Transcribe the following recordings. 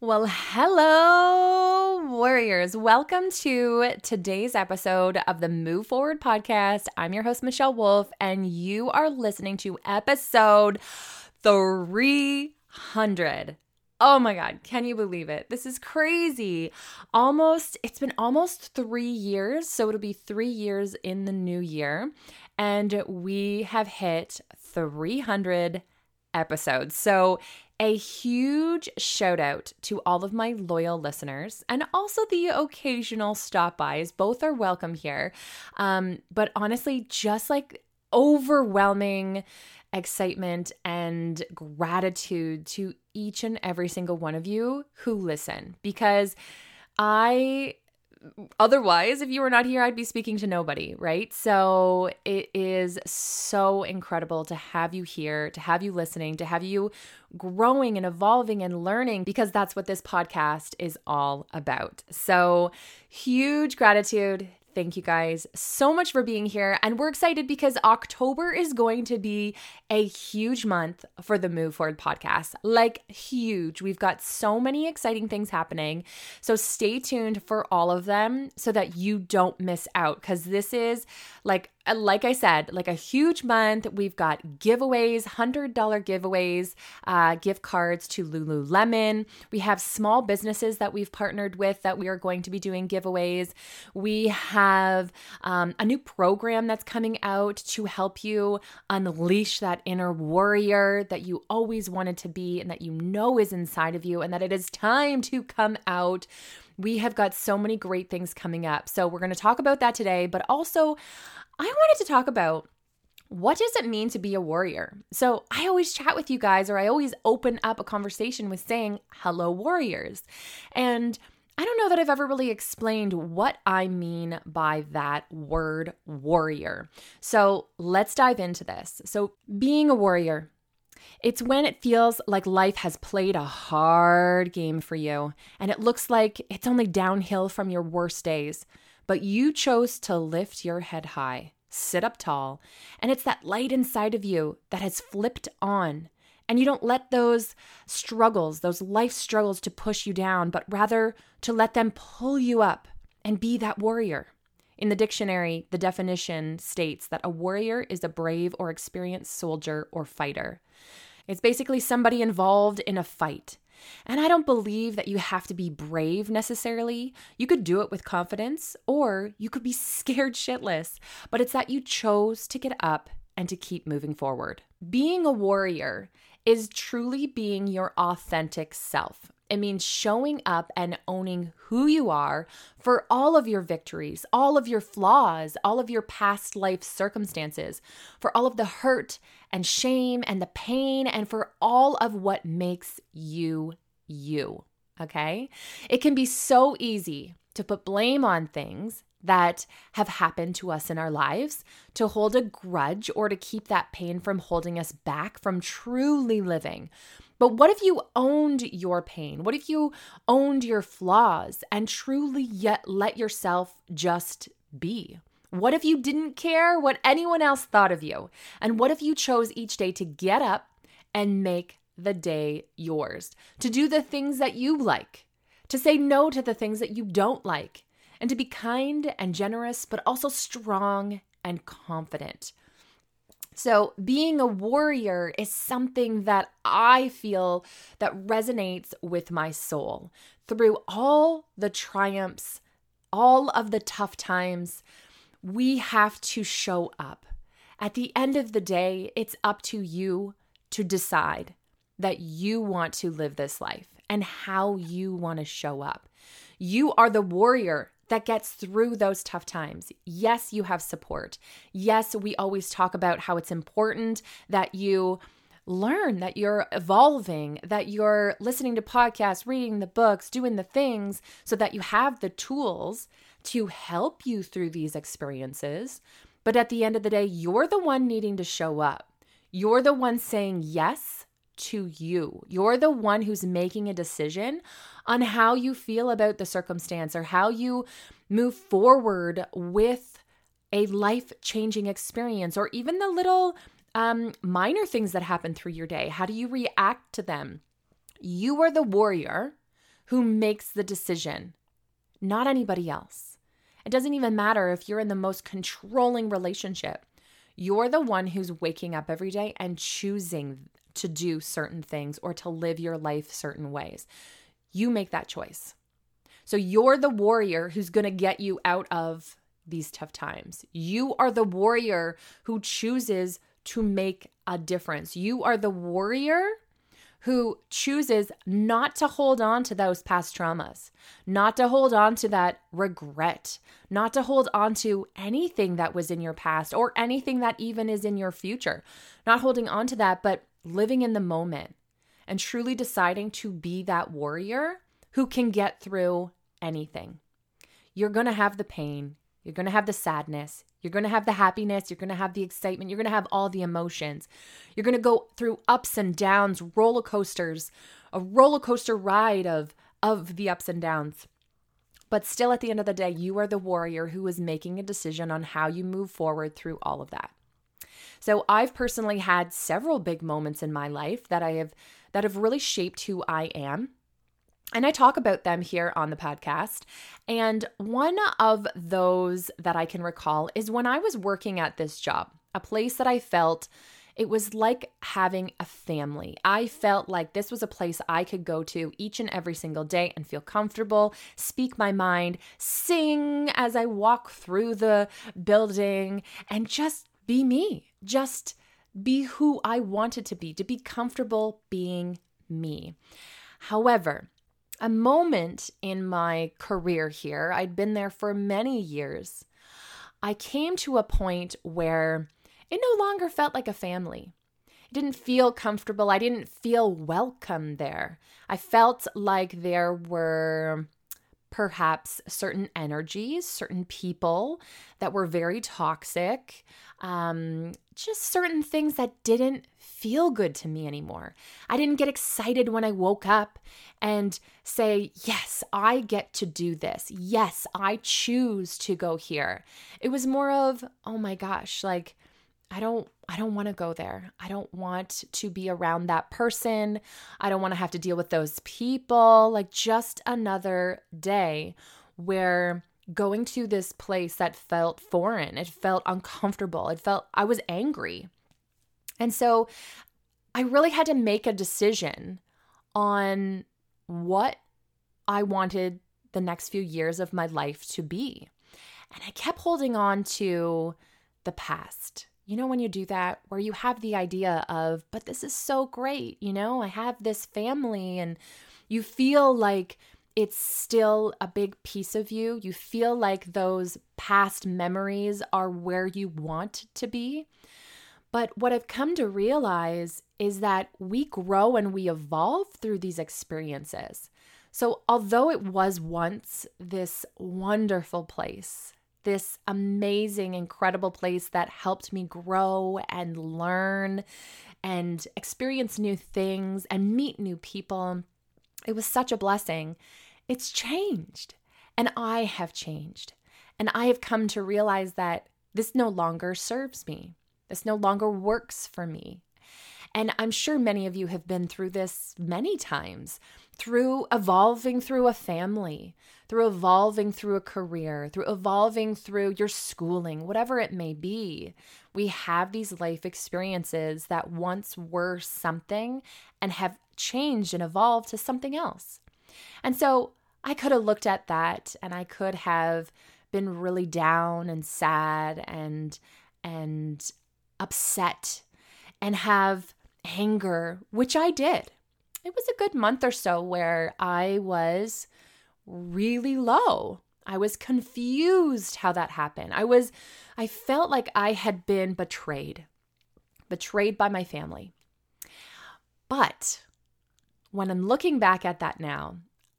Well, hello, warriors. Welcome to today's episode of the Move Forward podcast. I'm your host, Michelle Wolf, and you are listening to episode 300. Oh my God, can you believe it? This is crazy. Almost, it's been almost three years. So it'll be three years in the new year. And we have hit 300 episodes. So a huge shout out to all of my loyal listeners and also the occasional stop bys. Both are welcome here. Um, but honestly, just like overwhelming excitement and gratitude to each and every single one of you who listen because I otherwise, if you were not here, I'd be speaking to nobody, right? So it is so incredible to have you here, to have you listening, to have you growing and evolving and learning, because that's what this podcast is all about. So huge gratitude. Thank you guys so much for being here. And we're excited because October is going to be a huge month for the Move Forward podcast. Like, huge. We've got so many exciting things happening. So, stay tuned for all of them so that you don't miss out because this is like like I said, like a huge month. We've got giveaways, $100 giveaways, uh, gift cards to Lululemon. We have small businesses that we've partnered with that we are going to be doing giveaways. We have um, a new program that's coming out to help you unleash that inner warrior that you always wanted to be and that you know is inside of you, and that it is time to come out. We have got so many great things coming up. So, we're going to talk about that today, but also, I wanted to talk about what does it mean to be a warrior? So, I always chat with you guys, or I always open up a conversation with saying, hello, warriors. And I don't know that I've ever really explained what I mean by that word warrior. So, let's dive into this. So, being a warrior, it's when it feels like life has played a hard game for you and it looks like it's only downhill from your worst days but you chose to lift your head high, sit up tall, and it's that light inside of you that has flipped on. And you don't let those struggles, those life struggles to push you down, but rather to let them pull you up and be that warrior. In the dictionary, the definition states that a warrior is a brave or experienced soldier or fighter. It's basically somebody involved in a fight. And I don't believe that you have to be brave necessarily. You could do it with confidence, or you could be scared shitless, but it's that you chose to get up and to keep moving forward. Being a warrior is truly being your authentic self. It means showing up and owning who you are for all of your victories, all of your flaws, all of your past life circumstances, for all of the hurt and shame and the pain, and for all of what makes you you. Okay? It can be so easy to put blame on things that have happened to us in our lives, to hold a grudge or to keep that pain from holding us back from truly living. But what if you owned your pain? What if you owned your flaws and truly yet let yourself just be? What if you didn't care what anyone else thought of you? And what if you chose each day to get up and make the day yours? To do the things that you like, to say no to the things that you don't like, and to be kind and generous, but also strong and confident. So, being a warrior is something that I feel that resonates with my soul through all the triumphs, all of the tough times. We have to show up. At the end of the day, it's up to you to decide that you want to live this life and how you want to show up. You are the warrior that gets through those tough times. Yes, you have support. Yes, we always talk about how it's important that you learn, that you're evolving, that you're listening to podcasts, reading the books, doing the things so that you have the tools to help you through these experiences. But at the end of the day, you're the one needing to show up. You're the one saying yes to you. You're the one who's making a decision on how you feel about the circumstance or how you move forward with a life changing experience or even the little um, minor things that happen through your day. How do you react to them? You are the warrior who makes the decision, not anybody else. It doesn't even matter if you're in the most controlling relationship. You're the one who's waking up every day and choosing to do certain things or to live your life certain ways. You make that choice. So you're the warrior who's going to get you out of these tough times. You are the warrior who chooses to make a difference. You are the warrior who chooses not to hold on to those past traumas, not to hold on to that regret, not to hold on to anything that was in your past or anything that even is in your future, not holding on to that, but living in the moment and truly deciding to be that warrior who can get through anything. You're going to have the pain, you're going to have the sadness, you're going to have the happiness, you're going to have the excitement, you're going to have all the emotions. You're going to go through ups and downs, roller coasters, a roller coaster ride of of the ups and downs. But still at the end of the day, you are the warrior who is making a decision on how you move forward through all of that. So I've personally had several big moments in my life that I have that have really shaped who I am. And I talk about them here on the podcast. And one of those that I can recall is when I was working at this job, a place that I felt it was like having a family. I felt like this was a place I could go to each and every single day and feel comfortable, speak my mind, sing as I walk through the building, and just be me. Just be who I wanted to be, to be comfortable being me. However, a moment in my career here, I'd been there for many years. I came to a point where it no longer felt like a family. It didn't feel comfortable. I didn't feel welcome there. I felt like there were perhaps certain energies, certain people that were very toxic, um, just certain things that didn't feel good to me anymore. I didn't get excited when I woke up and say, Yes, I get to do this. Yes, I choose to go here. It was more of, Oh my gosh, like, I don't I don't want to go there. I don't want to be around that person. I don't want to have to deal with those people. Like just another day where going to this place that felt foreign, it felt uncomfortable. It felt I was angry. And so I really had to make a decision on what I wanted the next few years of my life to be. And I kept holding on to the past you know, when you do that, where you have the idea of, but this is so great, you know, I have this family, and you feel like it's still a big piece of you. You feel like those past memories are where you want to be. But what I've come to realize is that we grow and we evolve through these experiences. So, although it was once this wonderful place, this amazing, incredible place that helped me grow and learn and experience new things and meet new people. It was such a blessing. It's changed, and I have changed. And I have come to realize that this no longer serves me. This no longer works for me. And I'm sure many of you have been through this many times through evolving through a family, through evolving through a career, through evolving through your schooling, whatever it may be. We have these life experiences that once were something and have changed and evolved to something else. And so I could have looked at that and I could have been really down and sad and and upset and have anger, which I did it was a good month or so where I was really low. I was confused how that happened. I was I felt like I had been betrayed. Betrayed by my family. But when I'm looking back at that now,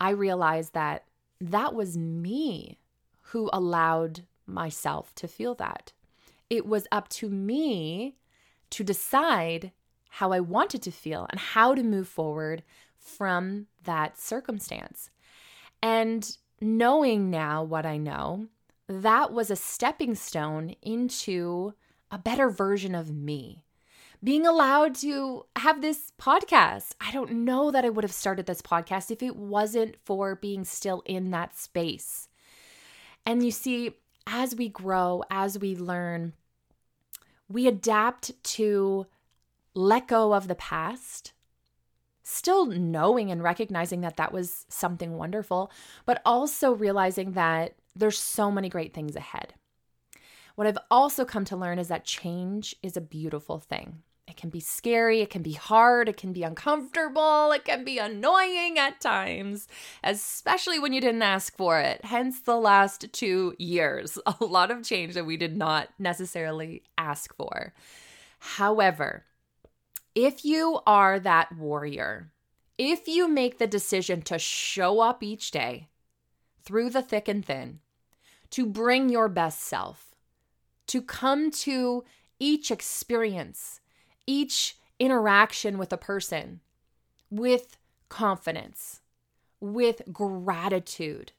I realize that that was me who allowed myself to feel that. It was up to me to decide how I wanted to feel and how to move forward from that circumstance. And knowing now what I know, that was a stepping stone into a better version of me. being allowed to have this podcast. I don't know that I would have started this podcast if it wasn't for being still in that space. And you see, as we grow, as we learn, we adapt to let go of the past, still knowing and recognizing that that was something wonderful, but also realizing that there's so many great things ahead. What I've also come to learn is that change is a beautiful thing. It can be scary, it can be hard, it can be uncomfortable, it can be annoying at times, especially when you didn't ask for it. Hence the last two years. A lot of change that we did not necessarily ask for. However, if you are that warrior, if you make the decision to show up each day through the thick and thin, to bring your best self, to come to each experience each interaction with a person with confidence, with gratitude,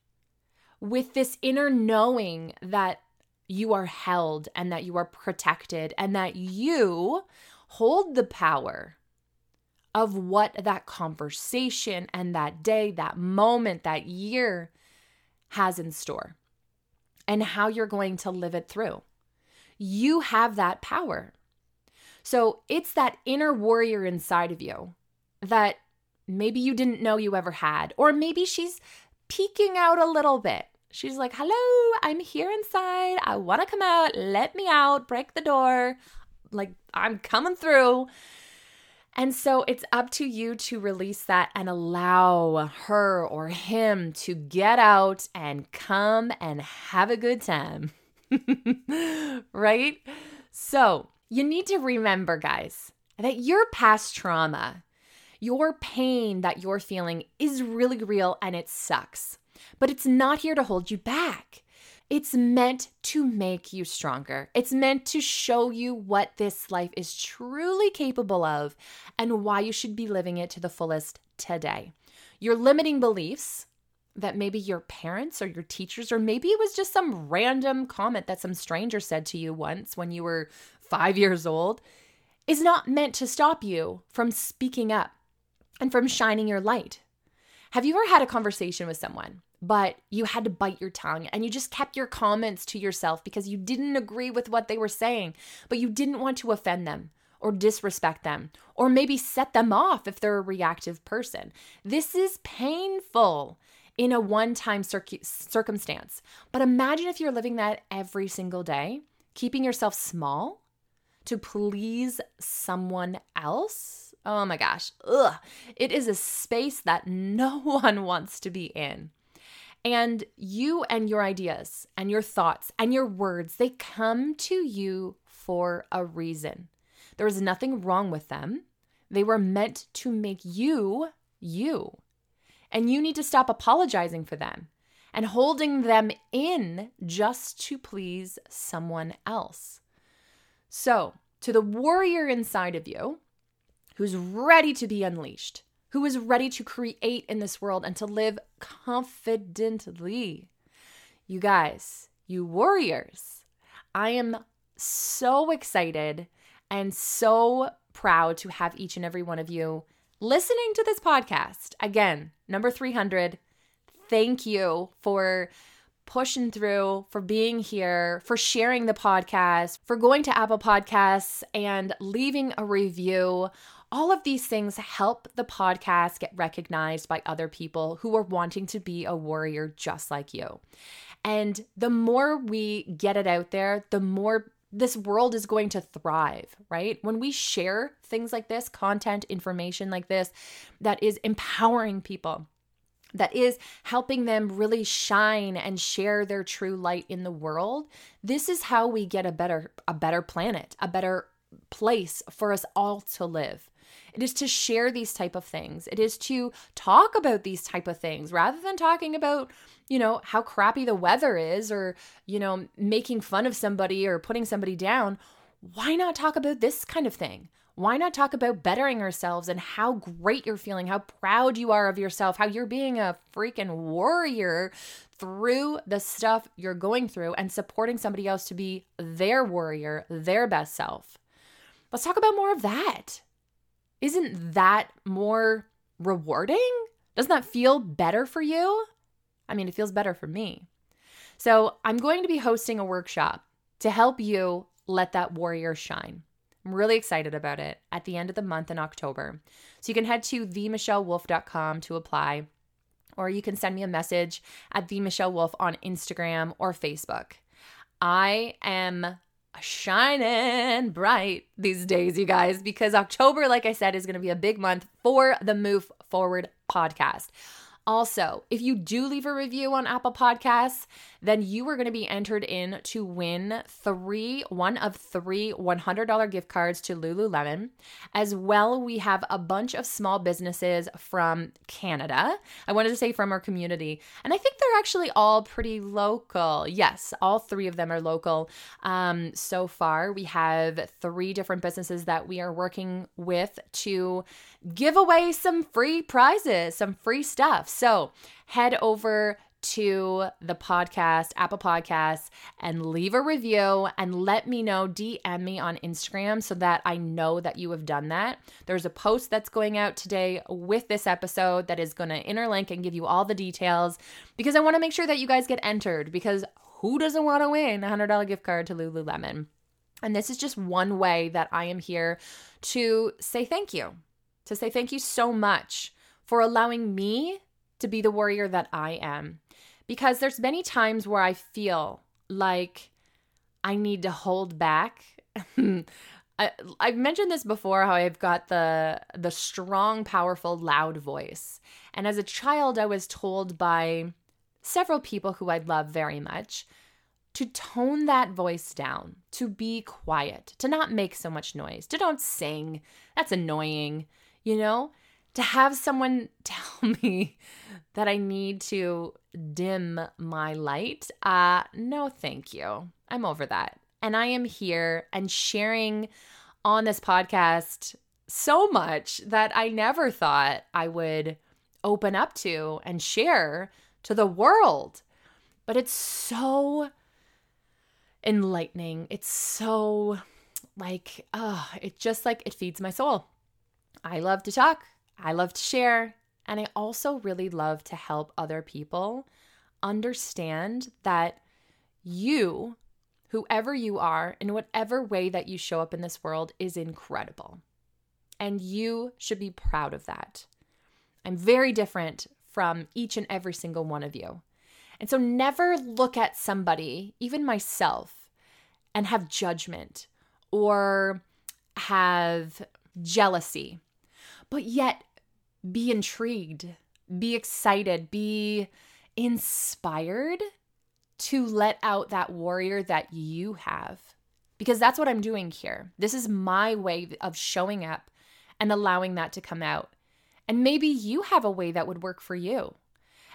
with this inner knowing that you are held and that you are protected and that you hold the power of what that conversation and that day, that moment, that year has in store and how you're going to live it through. You have that power. So it's that inner warrior inside of you that maybe you didn't know you ever had, or maybe she's peeking out a little bit. She's like, hello, I'm here inside. I want to come out. Let me out. Break the door. Like, I'm coming through. And so it's up to you to release that and allow her or him to get out and come and have a good time. right? So you need to remember, guys, that your past trauma, your pain that you're feeling is really real and it sucks. But it's not here to hold you back. It's meant to make you stronger. It's meant to show you what this life is truly capable of and why you should be living it to the fullest today. Your limiting beliefs that maybe your parents or your teachers, or maybe it was just some random comment that some stranger said to you once when you were five years old is not meant to stop you from speaking up and from shining your light. Have you ever had a conversation with someone, but you had to bite your tongue and you just kept your comments to yourself because you didn't agree with what they were saying, but you didn't want to offend them? Or disrespect them, or maybe set them off if they're a reactive person. This is painful in a one time circumstance. But imagine if you're living that every single day, keeping yourself small to please someone else. Oh my gosh. Ugh. It is a space that no one wants to be in. And you and your ideas and your thoughts and your words, they come to you for a reason. There is nothing wrong with them. They were meant to make you you. And you need to stop apologizing for them and holding them in just to please someone else. So, to the warrior inside of you who's ready to be unleashed, who is ready to create in this world and to live confidently. You guys, you warriors, I am so excited and so proud to have each and every one of you listening to this podcast. Again, number 300. Thank you for pushing through, for being here, for sharing the podcast, for going to Apple Podcasts and leaving a review. All of these things help the podcast get recognized by other people who are wanting to be a warrior just like you. And the more we get it out there, the more this world is going to thrive, right? When we share things like this, content, information like this, that is empowering people that is helping them really shine and share their true light in the world this is how we get a better a better planet a better place for us all to live. It is to share these type of things. It is to talk about these type of things rather than talking about you know how crappy the weather is or you know making fun of somebody or putting somebody down. Why not talk about this kind of thing why not talk about bettering ourselves and how great you're feeling, how proud you are of yourself, how you're being a freaking warrior through the stuff you're going through and supporting somebody else to be their warrior, their best self? let's talk about more of that. Isn't that more rewarding? Doesn't that feel better for you? I mean, it feels better for me. So, I'm going to be hosting a workshop to help you let that warrior shine. I'm really excited about it at the end of the month in October. So you can head to themichellewolf.com to apply, or you can send me a message at themichellewolf on Instagram or Facebook. I am shining bright these days, you guys, because October, like I said, is going to be a big month for the Move Forward podcast. Also, if you do leave a review on Apple Podcasts, then you are going to be entered in to win three, one of three $100 gift cards to Lululemon. As well, we have a bunch of small businesses from Canada. I wanted to say from our community, and I think they're actually all pretty local. Yes, all three of them are local. Um, so far, we have three different businesses that we are working with to give away some free prizes, some free stuff. So head over to the podcast, Apple Podcasts, and leave a review and let me know, DM me on Instagram so that I know that you have done that. There's a post that's going out today with this episode that is going to interlink and give you all the details because I want to make sure that you guys get entered because who doesn't want to win a $100 gift card to Lululemon? And this is just one way that I am here to say thank you to say thank you so much for allowing me to be the warrior that I am. Because there's many times where I feel like I need to hold back. I, have mentioned this before how I've got the the strong, powerful, loud voice. And as a child, I was told by several people who I love very much to tone that voice down, to be quiet, to not make so much noise, to don't sing. That's annoying you know? To have someone tell me that I need to dim my light, uh, no, thank you. I'm over that. And I am here and sharing on this podcast so much that I never thought I would open up to and share to the world. But it's so enlightening. It's so like, oh, it just like it feeds my soul. I love to talk, I love to share, and I also really love to help other people understand that you, whoever you are, in whatever way that you show up in this world, is incredible. And you should be proud of that. I'm very different from each and every single one of you. And so never look at somebody, even myself, and have judgment or have jealousy but yet be intrigued, be excited, be inspired to let out that warrior that you have. Because that's what I'm doing here. This is my way of showing up and allowing that to come out. And maybe you have a way that would work for you.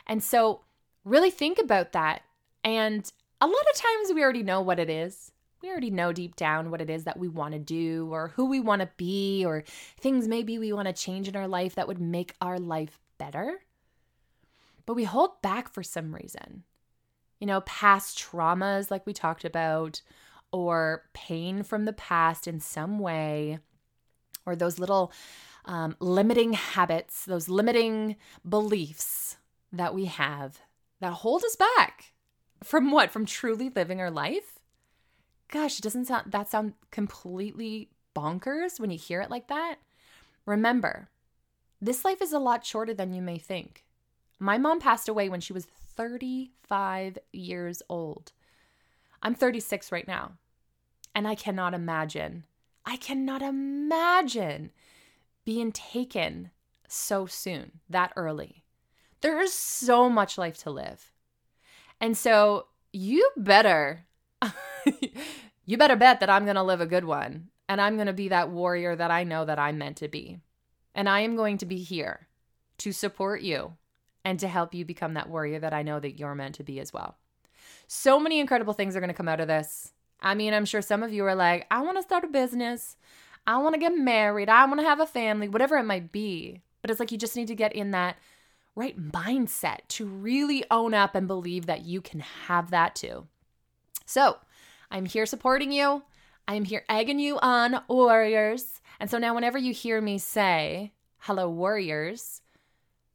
And so, really think about that. And a lot of times we already know what it is we already know deep down what it is that we want to do or who we want to be or things maybe we want to change in our life that would make our life better. But we hold back for some reason. You know, past traumas, like we talked about, or pain from the past in some way, or those little um, limiting habits, those limiting beliefs that we have that hold us back from what? From truly living our life? Gosh, it doesn't sound that sound completely bonkers when you hear it like that? Remember, this life is a lot shorter than you may think. My mom passed away when she was 35 years old. I'm 36 right now. And I cannot imagine, I cannot imagine being taken so soon, that early. There is so much life to live. And so you better you better bet that I'm going to live a good one and I'm going to be that warrior that I know that I'm meant to be. And I am going to be here to support you and to help you become that warrior that I know that you're meant to be as well. So many incredible things are going to come out of this. I mean, I'm sure some of you are like, I want to start a business. I want to get married. I want to have a family, whatever it might be. But it's like you just need to get in that right mindset to really own up and believe that you can have that too. So, I'm here supporting you. I am here egging you on, warriors. And so now, whenever you hear me say, hello, warriors,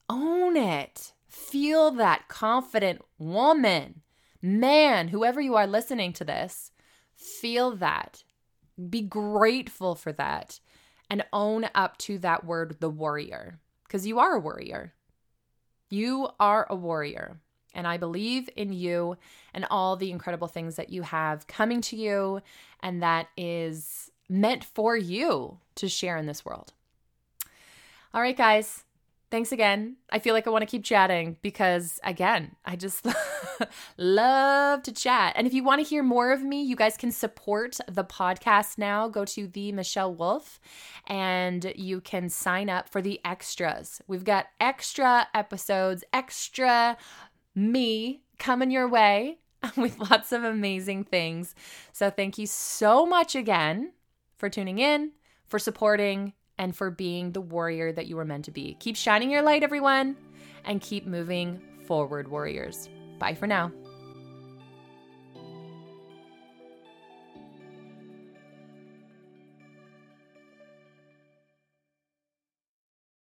own it. Feel that confident woman, man, whoever you are listening to this, feel that. Be grateful for that and own up to that word, the warrior, because you are a warrior. You are a warrior. And I believe in you and all the incredible things that you have coming to you and that is meant for you to share in this world. All right, guys. Thanks again. I feel like I want to keep chatting because, again, I just love to chat. And if you want to hear more of me, you guys can support the podcast now. Go to the Michelle Wolf and you can sign up for the extras. We've got extra episodes, extra me coming your way with lots of amazing things. So, thank you so much again for tuning in, for supporting, and for being the warrior that you were meant to be. Keep shining your light, everyone, and keep moving forward, warriors. Bye for now.